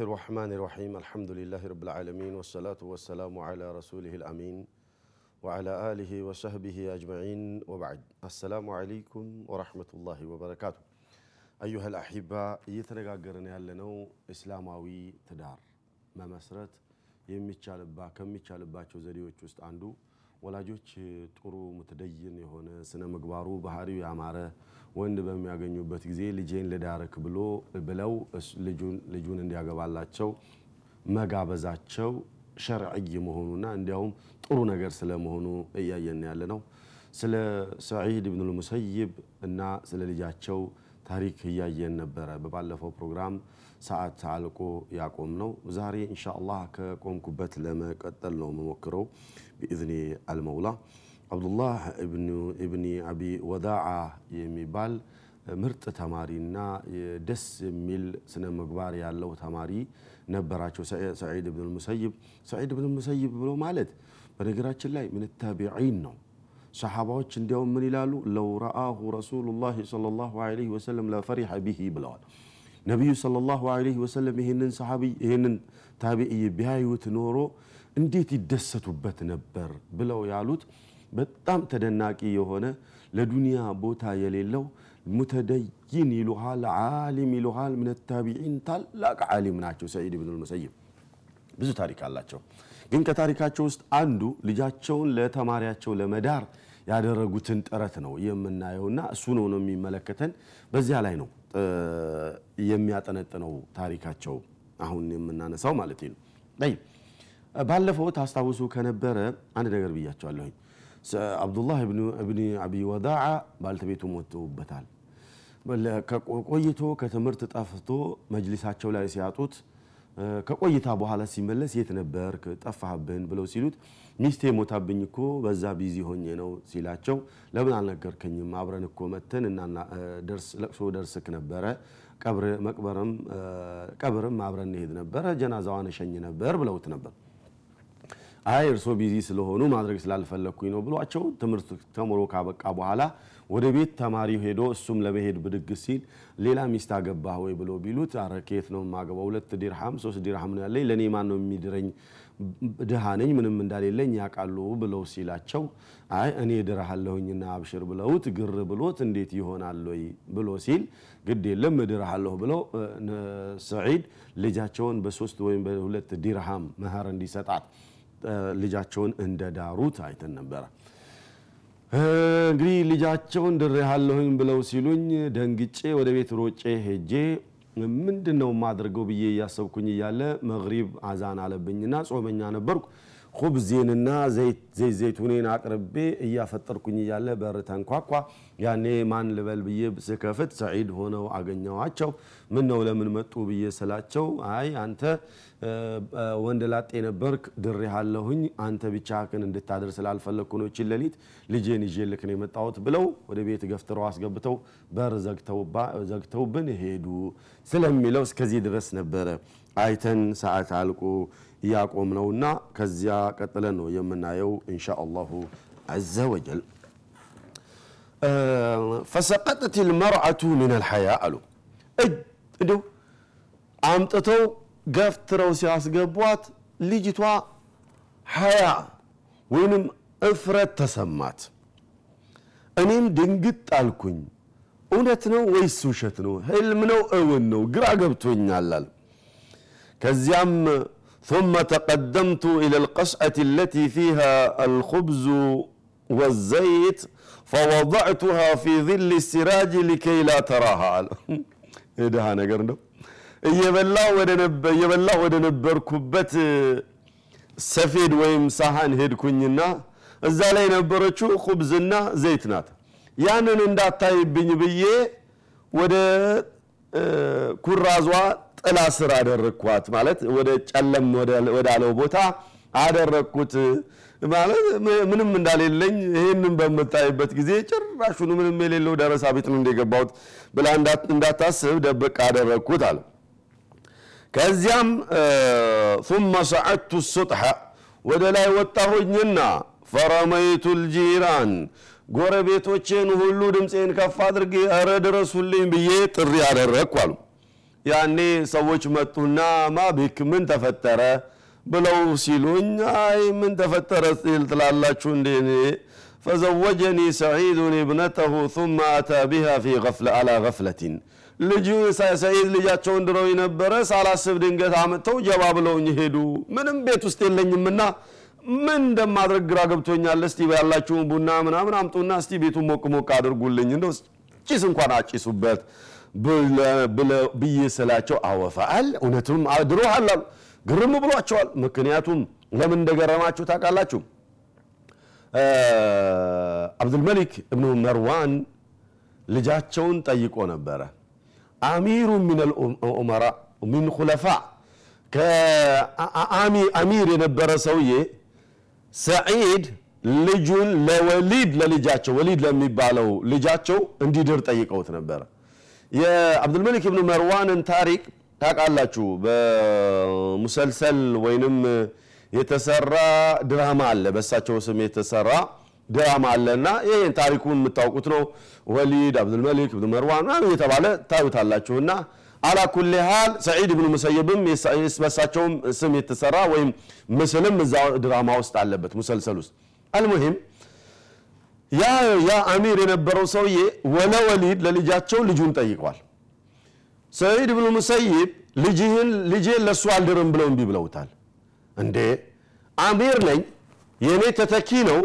الرحمن الرحيم الحمد لله رب العالمين والصلاة والسلام على رسوله الأمين وعلى آله وصحبه أجمعين وبعد السلام عليكم ورحمة الله وبركاته أيها الأحبة እየተነጋገርን ያለነው እስላማዊ ትዳር መመስረት የሚቻልባ ከሚቻልባቸው ዘዴዎች ውስጥ አንዱ ወላጆች ጥሩ ሙተደይን የሆነ ስነ ምግባሩ ባህሪው ያማረ ወንድ በሚያገኙበት ጊዜ ልጄን ልዳርክ ብሎ ብለው ልጁን እንዲያገባላቸው መጋበዛቸው ሸርዕይ መሆኑና እንዲያውም ጥሩ ነገር ስለመሆኑ እያየን ያለ ነው። ስለ ሰዒድ ብኑል ሙሰይብ እና ስለ ልጃቸው ታሪክ እያየን ነበረ። በባለፈው ፕሮግራም ሰዓት አልቆ ያቆም ነው። ዛሬ እንሻ አላህ ከቆምኩበት ለመቀጠል ነው የምሞክረው ቢኢዝኒ አልመውላ። አብዱላህ እብኒ አቢ ወዳዓ የሚባል ምርጥ ተማሪና ደስ የሚል ስነ ምግባር ያለው ተማሪ ነበራቸው ሰዒድ ብን ሙሰይብ። ሰዒድ ብን ሙሰይብ ብሎ ማለት በነገራችን ላይ ምን ታቢዒን ነው። ሰሓባዎች እንዲያውም ምን ይላሉ? ለው ረአሁ ረሱሉላህ ሰለላሁ ዐለይሂ ወሰለም ለፈሪሐ ቢሂ ብለዋል። ነቢዩ ሰለላሁ ዐለይሂ ወሰለም ይህንን ታቢዒ ቢያዩት ኖሮ እንዴት ይደሰቱበት ነበር ብለው ያሉት በጣም ተደናቂ የሆነ ለዱንያ ቦታ የሌለው ሙተደይን ይሉሃል፣ ዓሊም ይሉሃል። ምን ታቢዒን ታላቅ ዓሊም ናቸው ሰዒድ ብኑል ሙሰይብ። ብዙ ታሪክ አላቸው። ግን ከታሪካቸው ውስጥ አንዱ ልጃቸውን ለተማሪያቸው ለመዳር ያደረጉትን ጥረት ነው የምናየውና እሱ ነው ነው የሚመለከተን። በዚያ ላይ ነው የሚያጠነጥነው ታሪካቸው አሁን የምናነሳው ማለት ነው። ባለፈው ታስታውሱ ከነበረ አንድ ነገር ብያቸዋለሁኝ። አብዱላህ ብኒ አቢ ወዳዓ ባልተቤቱ ሞተውበታል። ቆይቶ ከትምህርት ጠፍቶ መጅሊሳቸው ላይ ሲያጡት ከቆይታ በኋላ ሲመለስ የት ነበርክ ጠፋህብን ብለው ሲሉት ሚስቴ ሞታብኝ እኮ በዛ busy ሆኜ ነው ሲላቸው ለምን አልነገርከኝም? አብረን እኮ መተን እና ለቅሶ ደርስክ ነበረ ቀብርም አብረን እንሄድ ነበረ ጀናዛዋን እሸኝ ነበር ብለውት ነበር። አይ እርሶ busy ስለሆኑ ማድረግ ስላልፈለግኩኝ ነው ብሏቸው ትምህርት ተምሮ ካበቃ በኋላ ወደ ቤት ተማሪው ሄዶ እሱም ለመሄድ ብድግ ሲል ሌላ ሚስት አገባህ ወይ ብሎ ቢሉት አረ ከየት ነው የማገባው? ሁለት ዲርሃም ሶስት ዲርሃም ነው ያለኝ፣ ለእኔ ማን ነው የሚድረኝ? ድሃ ነኝ፣ ምንም እንዳሌለኝ ያውቃሉ ብለው ሲላቸው አይ እኔ ድርሃለሁኝና አብሽር ብለውት ግር ብሎት እንዴት ይሆናል ወይ ብሎ ሲል ግድ የለም እድርሃለሁ ብለው ሰዒድ ልጃቸውን በሶስት ወይም በሁለት ዲርሃም መህር እንዲሰጣት ልጃቸውን እንደዳሩት አይተን ነበረ። እንግዲህ ልጃቸውን ድሬሃለሁኝ ብለው ሲሉኝ ደንግጬ ወደ ቤት ሮጬ ሄጄ ምንድን ነው የማደርገው ብዬ እያሰብኩኝ እያለ መግሪብ አዛን አለብኝና ጾመኛ ነበርኩ። ሁብዜንና ዘይት ዘይቱኔን አቅርቤ እያፈጠርኩኝ እያለ በር ተንኳኳ። ያኔ ማን ልበል ብዬ ስከፍት ሰዒድ ሆነው አገኘዋቸው። ምን ነው ለምን መጡ ብዬ ስላቸው አይ አንተ ወንድ ላጤ ነበርክ ድሬሃለሁኝ፣ አንተ ብቻህን እንድታድር ስላልፈለግኩ ነው ይህችን ሌሊት ልጄን ይዤልክ ነው የመጣሁት ብለው ወደ ቤት ገፍትረው አስገብተው በር ዘግተውብን ሄዱ ስለሚለው እስከዚህ ድረስ ነበረ አይተን ሰዓት አልቆ እያቆም ነውና ከዚያ ቀጥለን ነው የምናየው ኢንሻ አላሁ ዐዘ ወጀል። ፈሰቀጠት ልመርአቱ ምን አልሐያ አሉ እንዲሁ አምጥተው ገፍትረው ሲያስገቧት ልጅቷ ሐያ ወይንም እፍረት ተሰማት። እኔም ድንግጥ አልኩኝ። እውነት ነው ወይስ ውሸት ነው? ህልም ነው እውን ነው? ግራ ገብቶኛል አለ። ከዚያም ثم تقدمت إلى القصعة التي فيها الخبز والزيت فوضعتها في ظل السراج لكي لا تراها ድሃ ነገር ነው። እየበላሁ ወደ ነበርኩበት ሰፌድ ወይም ሳህን ሄድኩኝና እዛ ላይ የነበረችው ኩብዝና ዘይት ናት። ያንን እንዳታይብኝ ብዬ ወደ ኩራዟ ጥላ ስር አደረግኳት። ማለት ወደ ጨለም ወዳለው ቦታ አደረግኩት። ማለት ምንም እንዳሌለኝ ይህንን በምታይበት ጊዜ ጭራሹኑ ምንም የሌለው ደረሳ ቤት ነው እንደገባሁት ብላ እንዳታስብ ደበቅ አደረግኩት አለ። ከዚያም ثم صعدت السطح ወደ ላይ ወጣሁኝና ፈረመይቱ ልጂራን ጎረቤቶቼን ሁሉ ድምፄን ከፍ አድርጌ ኧረ ድረሱልኝ ብዬ ጥሪ አደረግኩ አሉ። ያኔ ሰዎች መጡና ማቢክ ምን ተፈጠረ ብለው ሲሉኝ አይ ምን ተፈጠረ ሲል ትላላችሁ እንዴ ፈዘወጀኒ ሰዒዱን እብነተሁ ثመ አታ ቢሃ ፊ አላ ገፍለቲን። ልጁ ሰዒድ ልጃቸውን ድረው የነበረ ሳላስብ ድንገት አምጥተው ጀባ ብለውኝ ሄዱ። ምንም ቤት ውስጥ የለኝምና ምን እንደማድረግ ግራ ገብቶኛል። እስቲ ያላችሁን ቡና ምናምን አምጡና እስቲ ቤቱን ሞቅ ሞቅ አድርጉልኝ። እንደው ጭስ እንኳን አጭሱበት። ብዬ ስላቸው አወፋአል እውነትም ድሮሃል አሉ። ግርም ብሏቸዋል። ምክንያቱም ለምን እንደገረማችሁ ታውቃላችሁ? አብዱልመሊክ እብኑ መርዋን ልጃቸውን ጠይቆ ነበረ። አሚሩ ምን ልኡመራ ሚን ኩለፋ አሚር የነበረ ሰውዬ ሰዒድ ልጁን ለወሊድ ለልጃቸው ወሊድ ለሚባለው ልጃቸው እንዲድር ጠይቀውት ነበረ የአብዱልመሊክ እብኑ መርዋንን ታሪክ ታውቃላችሁ? በሙሰልሰል ወይንም የተሰራ ድራማ አለ። በእሳቸው ስም የተሰራ ድራማ አለና ይህን ታሪኩን የምታውቁት ነው። ወሊድ አብዱልመሊክ እብኑ መርዋን ምናምን እየተባለ ታዩታላችሁና አላ ኩል ሃል ሰዒድ ብኑ ሙሰይብም በሳቸውም ስም የተሰራ ወይም ምስልም እዛ ድራማ ውስጥ አለበት ሙሰልሰል ውስጥ። አልሙሂም ያ ያ አሚር የነበረው ሰውዬ ወለ ወሊድ ለልጃቸው ልጁን ጠይቋል። ሰዒድ ብኑ ሙሰይብ ልጅህን ልጄን ለእሱ አልድርም ብለው እምቢ ብለውታል። እንዴ አሚር ነኝ የእኔ ተተኪ ነው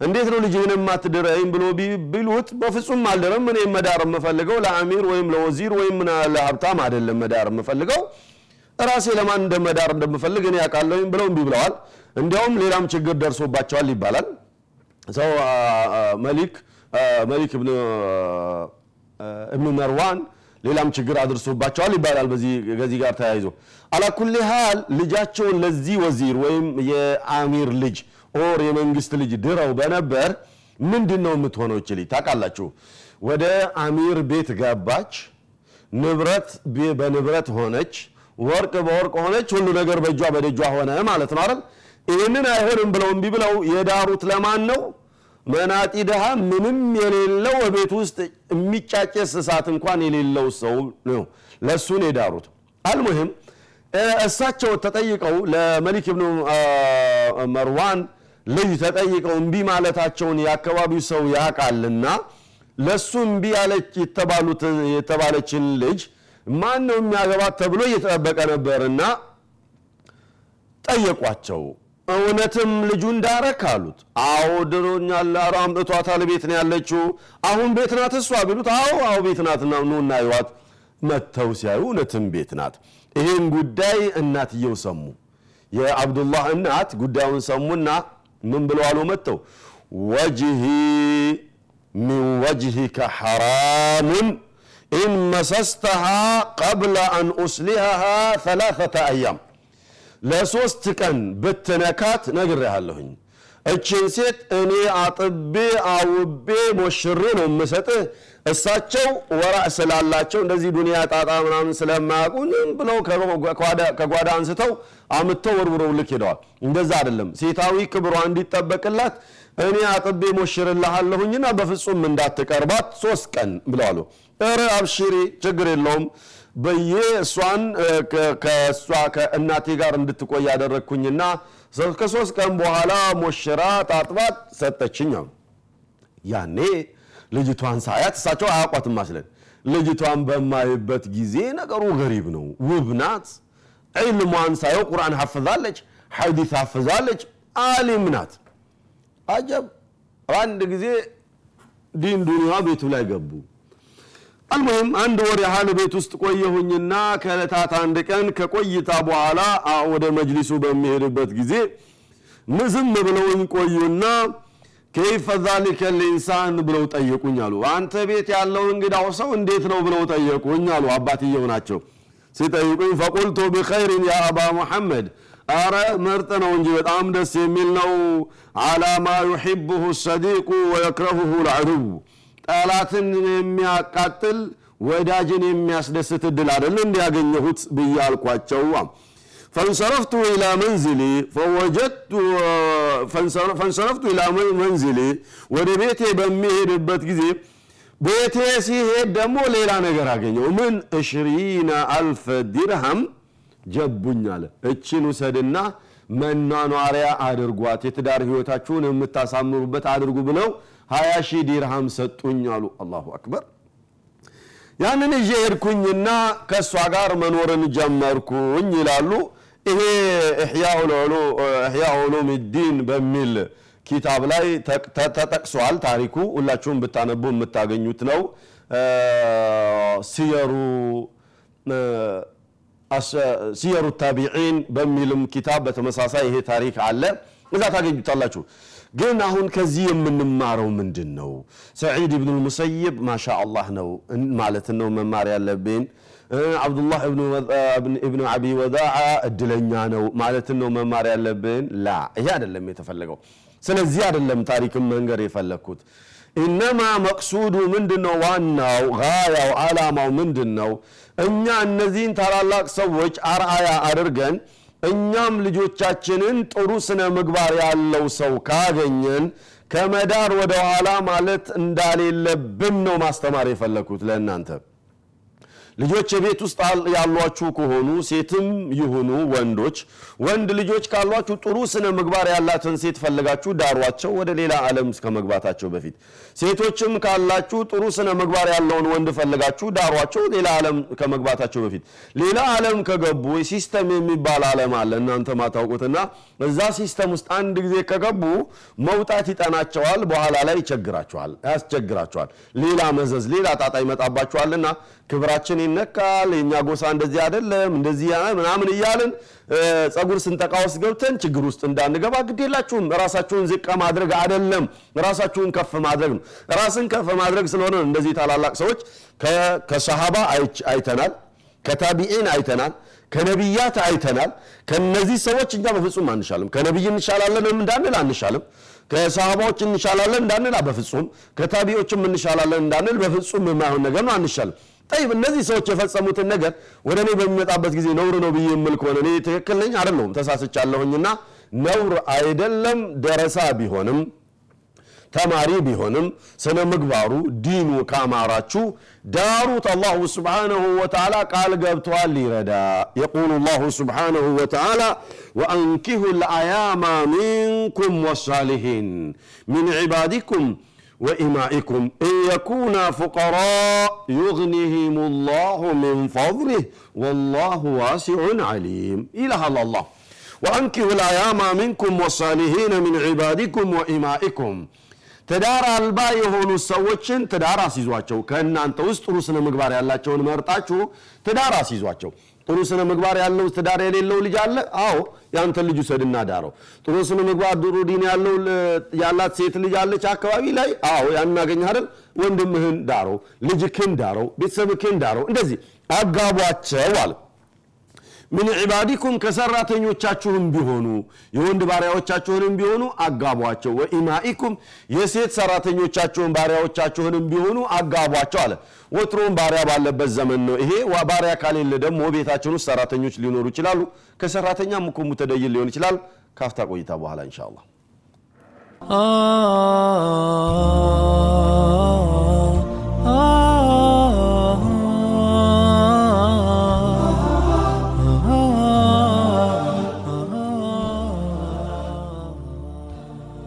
እንዴት ነው ልጅህን የማትድረኝ ብሎ ቢሉት በፍጹም አልድርም። እኔ መዳር የምፈልገው ለአሚር ወይም ለወዚር ወይም ለሀብታም አይደለም መዳር የምፈልገው። ራሴ ለማን እንደመዳር እንደምፈልግ እኔ ያውቃለሁኝ ብለው እምቢ ብለዋል። እንዲያውም ሌላም ችግር ደርሶባቸዋል ይባላል ሰው መሊክ መሊክ እብኑ መርዋን ሌላም ችግር አድርሶባቸዋል ይባላል በዚህ ጋር ተያይዞ። على كل حال ልጃቸውን ለዚህ ወዚር ወይም የአሚር ልጅ or የመንግስት ልጅ ድረው በነበር ምንድን ነው የምትሆነው ይች ልጅ ታውቃላችሁ? ወደ አሚር ቤት ገባች ንብረት በንብረት ሆነች ወርቅ በወርቅ ሆነች ሁሉ ነገር በእጇ በደጇ ሆነ ማለት ነው አይደል ይህንን አይሆንም ብለው እምቢ ብለው የዳሩት ለማን ነው? መናጢ ድሃ ምንም የሌለው በቤት ውስጥ የሚጫጨስ እሳት እንኳን የሌለው ሰው ነው። ለእሱን የዳሩት። አልሙሂም እሳቸው ተጠይቀው ለመሊክ ብኑ መርዋን ልጅ ተጠይቀው እምቢ ማለታቸውን የአካባቢው ሰው ያውቃልና ለእሱ እምቢ የተባለችን ልጅ ማን ነው የሚያገባት ተብሎ እየተጠበቀ ነበርና ጠየቋቸው እውነትም ልጁ እንዳረክ አሉት። አዎ ድሮኛል፣ አሮ አምጥቷታል፣ ቤት ነው ያለችው፣ አሁን ቤት ናት እሷ ቢሉት፣ አዎ አዎ ቤት ናት፣ ኑ እናይዋት። መጥተው ሲያዩ እውነትም ቤት ናት። ይህን ጉዳይ እናትየው ሰሙ። የአብዱላህ እናት ጉዳዩን ሰሙና ምን ብለው አሉ መጥተው وجهي من وجهك حرام إن مسستها ቀብለ አን ኡስሊሃሃ ሰላሰተ አያም ለሶስት ቀን ብትነካት ነግሬሃለሁኝ። እችን ሴት እኔ አጥቤ አውቤ ሞሽሬ ነው የምሰጥህ። እሳቸው ወራዕ ስላላቸው እንደዚህ ዱንያ ጣጣ ምናምን ስለማያውቁ ብለው ከጓዳ አንስተው አምተው ወርውረው ልክ ሄደዋል። እንደዛ አይደለም። ሴታዊ ክብሯ እንዲጠበቅላት እኔ አጥቤ ሞሽርልሃለሁኝና በፍጹም እንዳትቀርባት ሶስት ቀን ብለዋሉ። ኧረ አብሽሪ ችግር የለውም በየ እሷን ከእሷ ከእናቴ ጋር እንድትቆይ ያደረግኩኝና ከሶስት ቀን በኋላ ሞሽራ ጣጥባት ሰጠችኝ አሉ። ያኔ ልጅቷን ሳያት እሳቸው አያውቋትም ማስለን ልጅቷን በማይበት ጊዜ ነገሩ ገሪብ ነው ውብ ናት። ዒልሟን ሳየው ቁርአን ሐፍዛለች ሐዲት ሐፍዛለች አሊም ናት። አጀብ አንድ ጊዜ ዲን ዱንያ ቤቱ ላይ ገቡ አልሙሂም አንድ ወር ያህል ቤት ውስጥ ቆየሁኝና ከዕለታት አንድ ቀን ከቆይታ በኋላ ወደ መጅሊሱ በሚሄድበት ጊዜ ምዝም ብለውኝ ቆዩና ከይፈ ዛሊከ ልኢንሳን ብለው ጠየቁኝ አሉ። አንተ ቤት ያለው እንግዳው ሰው እንዴት ነው ብለው ጠየቁኝ አሉ። አባትየው ናቸው። ሲጠይቁኝ ፈቁልቱ ቢኸይሪን ያ አባ ሙሐመድ አረ ምርጥ ነው እንጂ በጣም ደስ የሚል ነው። على ما يحبه الصديق ويكرهه العدو ጠላትን የሚያቃጥል ወዳጅን የሚያስደስት እድል አይደል እንዲያገኘሁት ብዬ አልኳቸው። فانصرفت إلى منزلي فانصرفت إلى منزلي ወደ ቤቴ በሚሄድበት ጊዜ ቤቴ ሲሄድ ደግሞ ሌላ ነገር አገኘው። ምን እሽሪነ አልፍ ዲርሃም ጀቡኝ እችን ውሰድና መኗኗሪያ አድርጓት የትዳር ህይወታችሁን የምታሳምሩበት አድርጉ ብለው ሀያ ሺህ ዲርሃም ሰጡኝ አሉ። አላሁ አክበር። ያንን ይዤ ሄድኩኝና ከእሷ ጋር መኖርን ጀመርኩኝ ይላሉ። ይሄ ኢሕያ ዑሉም ዲን በሚል ኪታብ ላይ ተጠቅሷል ታሪኩ። ሁላችሁም ብታነቡ የምታገኙት ነው። ሲየሩ ሲየሩ ታቢዒን በሚልም ኪታብ በተመሳሳይ ይሄ ታሪክ አለ። እዛ ታገኙታላችሁ ግን አሁን ከዚህ የምንማረው ምንድን ነው ሰዒድ ብኑ ልሙሰይብ ማሻ ነው ማለት ነው መማር ያለብን። አብዱላህ እብኑ አቢ ወዳዓ እድለኛ ነው ማለትን ነው መማር ያለብን። ላ ይሄ አይደለም የተፈለገው። ስለዚህ አይደለም ታሪክን መንገር የፈለግኩት ኢነማ መቅሱዱ ምንድን ነው ዋናው ጋያው አላማው ምንድን ነው እኛ እነዚህን ታላላቅ ሰዎች አርአያ አድርገን እኛም ልጆቻችንን ጥሩ ስነ ምግባር ያለው ሰው ካገኘን ከመዳር ወደ ኋላ ማለት እንዳሌለብን ነው ማስተማር የፈለግኩት ለእናንተ ልጆች የቤት ውስጥ ያሏችሁ ከሆኑ ሴትም ይሁኑ ወንዶች ወንድ ልጆች ካሏችሁ ጥሩ ስነ ምግባር ያላትን ሴት ፈልጋችሁ ዳሯቸው ወደ ሌላ ዓለም ከመግባታቸው በፊት። ሴቶችም ካላችሁ ጥሩ ስነ ምግባር ያለውን ወንድ ፈልጋችሁ ዳሯቸው ሌላ ዓለም ከመግባታቸው በፊት። ሌላ ዓለም ከገቡ system የሚባል ዓለም አለ። እናንተ ማታውቁትና እዛ system ውስጥ አንድ ጊዜ ከገቡ መውጣት ይጠናቸዋል በኋላ ላይ ያስቸግራቸዋል ሌላ መዘዝ ሌላ ጣጣ ይመጣባቸዋልና ክብራችን ይነካል የእኛ ጎሳ እንደዚህ አይደለም እንደዚህ ምናምን እያልን ጸጉር ስንጠቃ ውስጥ ገብተን ችግር ውስጥ እንዳንገባ ግድ የላችሁም። ራሳችሁን ዝቅ ማድረግ አይደለም። ራሳችሁን ከፍ ማድረግ ነው። ራስን ከፍ ማድረግ ስለሆነ እንደዚህ ታላላቅ ሰዎች ከሰሃባ አይተናል ከታቢዒን አይተናል ከነቢያት አይተናል። ከነዚህ ሰዎች እኛ በፍጹም አንሻልም። ከነቢይ እንሻላለን እንዳንል አንሻልም። ከሰሃባዎች እንሻላለን እንዳንል በፍጹም። ከታቢዎችም እንሻላለን እንዳንል በፍጹም የማይሆን ነገር ነው። አንሻልም ጠይብ እነዚህ ሰዎች የፈጸሙትን ነገር ወደ እኔ በሚመጣበት ጊዜ ነውር ነው ብዬ የምል ከሆነ እኔ ትክክል ነኝ? አይደለሁም። ተሳስቻለሁኝና ነውር አይደለም ደረሳ ቢሆንም ተማሪ ቢሆንም ስነ ምግባሩ ዲኑ ካማራችሁ ዳሩት አላሁ ስብሓንሁ ወተዓላ ቃል ገብተዋል ሊረዳ የቁሉ ላሁ ስብሓንሁ ወተዓላ ወአንኪሁ ልአያማ ሚንኩም ወሳሊሒን ሚን ዒባዲኩም وإمائكم. إن يكونا فقراء يغنيهم الله من فضله والله واسع عليم. إله الله. وأنكحوا الأيام منكم والصالحين من عبادكم وإمائكم. ትዳር አልባ የሆኑ ሰዎችን ትዳር አስይዟቸው። ከእናንተ ውስጥ ጥሩ ስነ ምግባር ያላቸውን መርጣችሁ ትዳር አስይዟቸው። ጥሩ ስነ ምግባር ያለው ትዳር የሌለው ልጅ አለ? አዎ ያንተን ልጅ ውሰድና ዳረው። ጥሩ ስነ ምግባር ጥሩ ዲን ያለው ያላት ሴት ልጅ አለች አካባቢ ላይ? አዎ ያን ያገኝ አይደል? ወንድምህን ዳረው ልጅክን ዳረው ቤተሰብክን ዳረው እንደዚህ አጋቧቸው አለ ምን ዒባዲኩም ከሰራተኞቻችሁም ቢሆኑ የወንድ ባሪያዎቻችሁንም ቢሆኑ አጋቧቸው። ወኢማኢኩም የሴት ሰራተኞቻችሁን ባሪያዎቻችሁንም ቢሆኑ አጋቧቸው አለ። ወትሮም ባሪያ ባለበት ዘመን ነው። ይሄ ባሪያ ካሌለ ደግሞ ቤታችን ውስጥ ሰራተኞች ሊኖሩ ይችላሉ። ከሰራተኛም እኮ ሙተደይን ሊሆን ይችላል። ካፍታ ቆይታ በኋላ እንሻ አላህ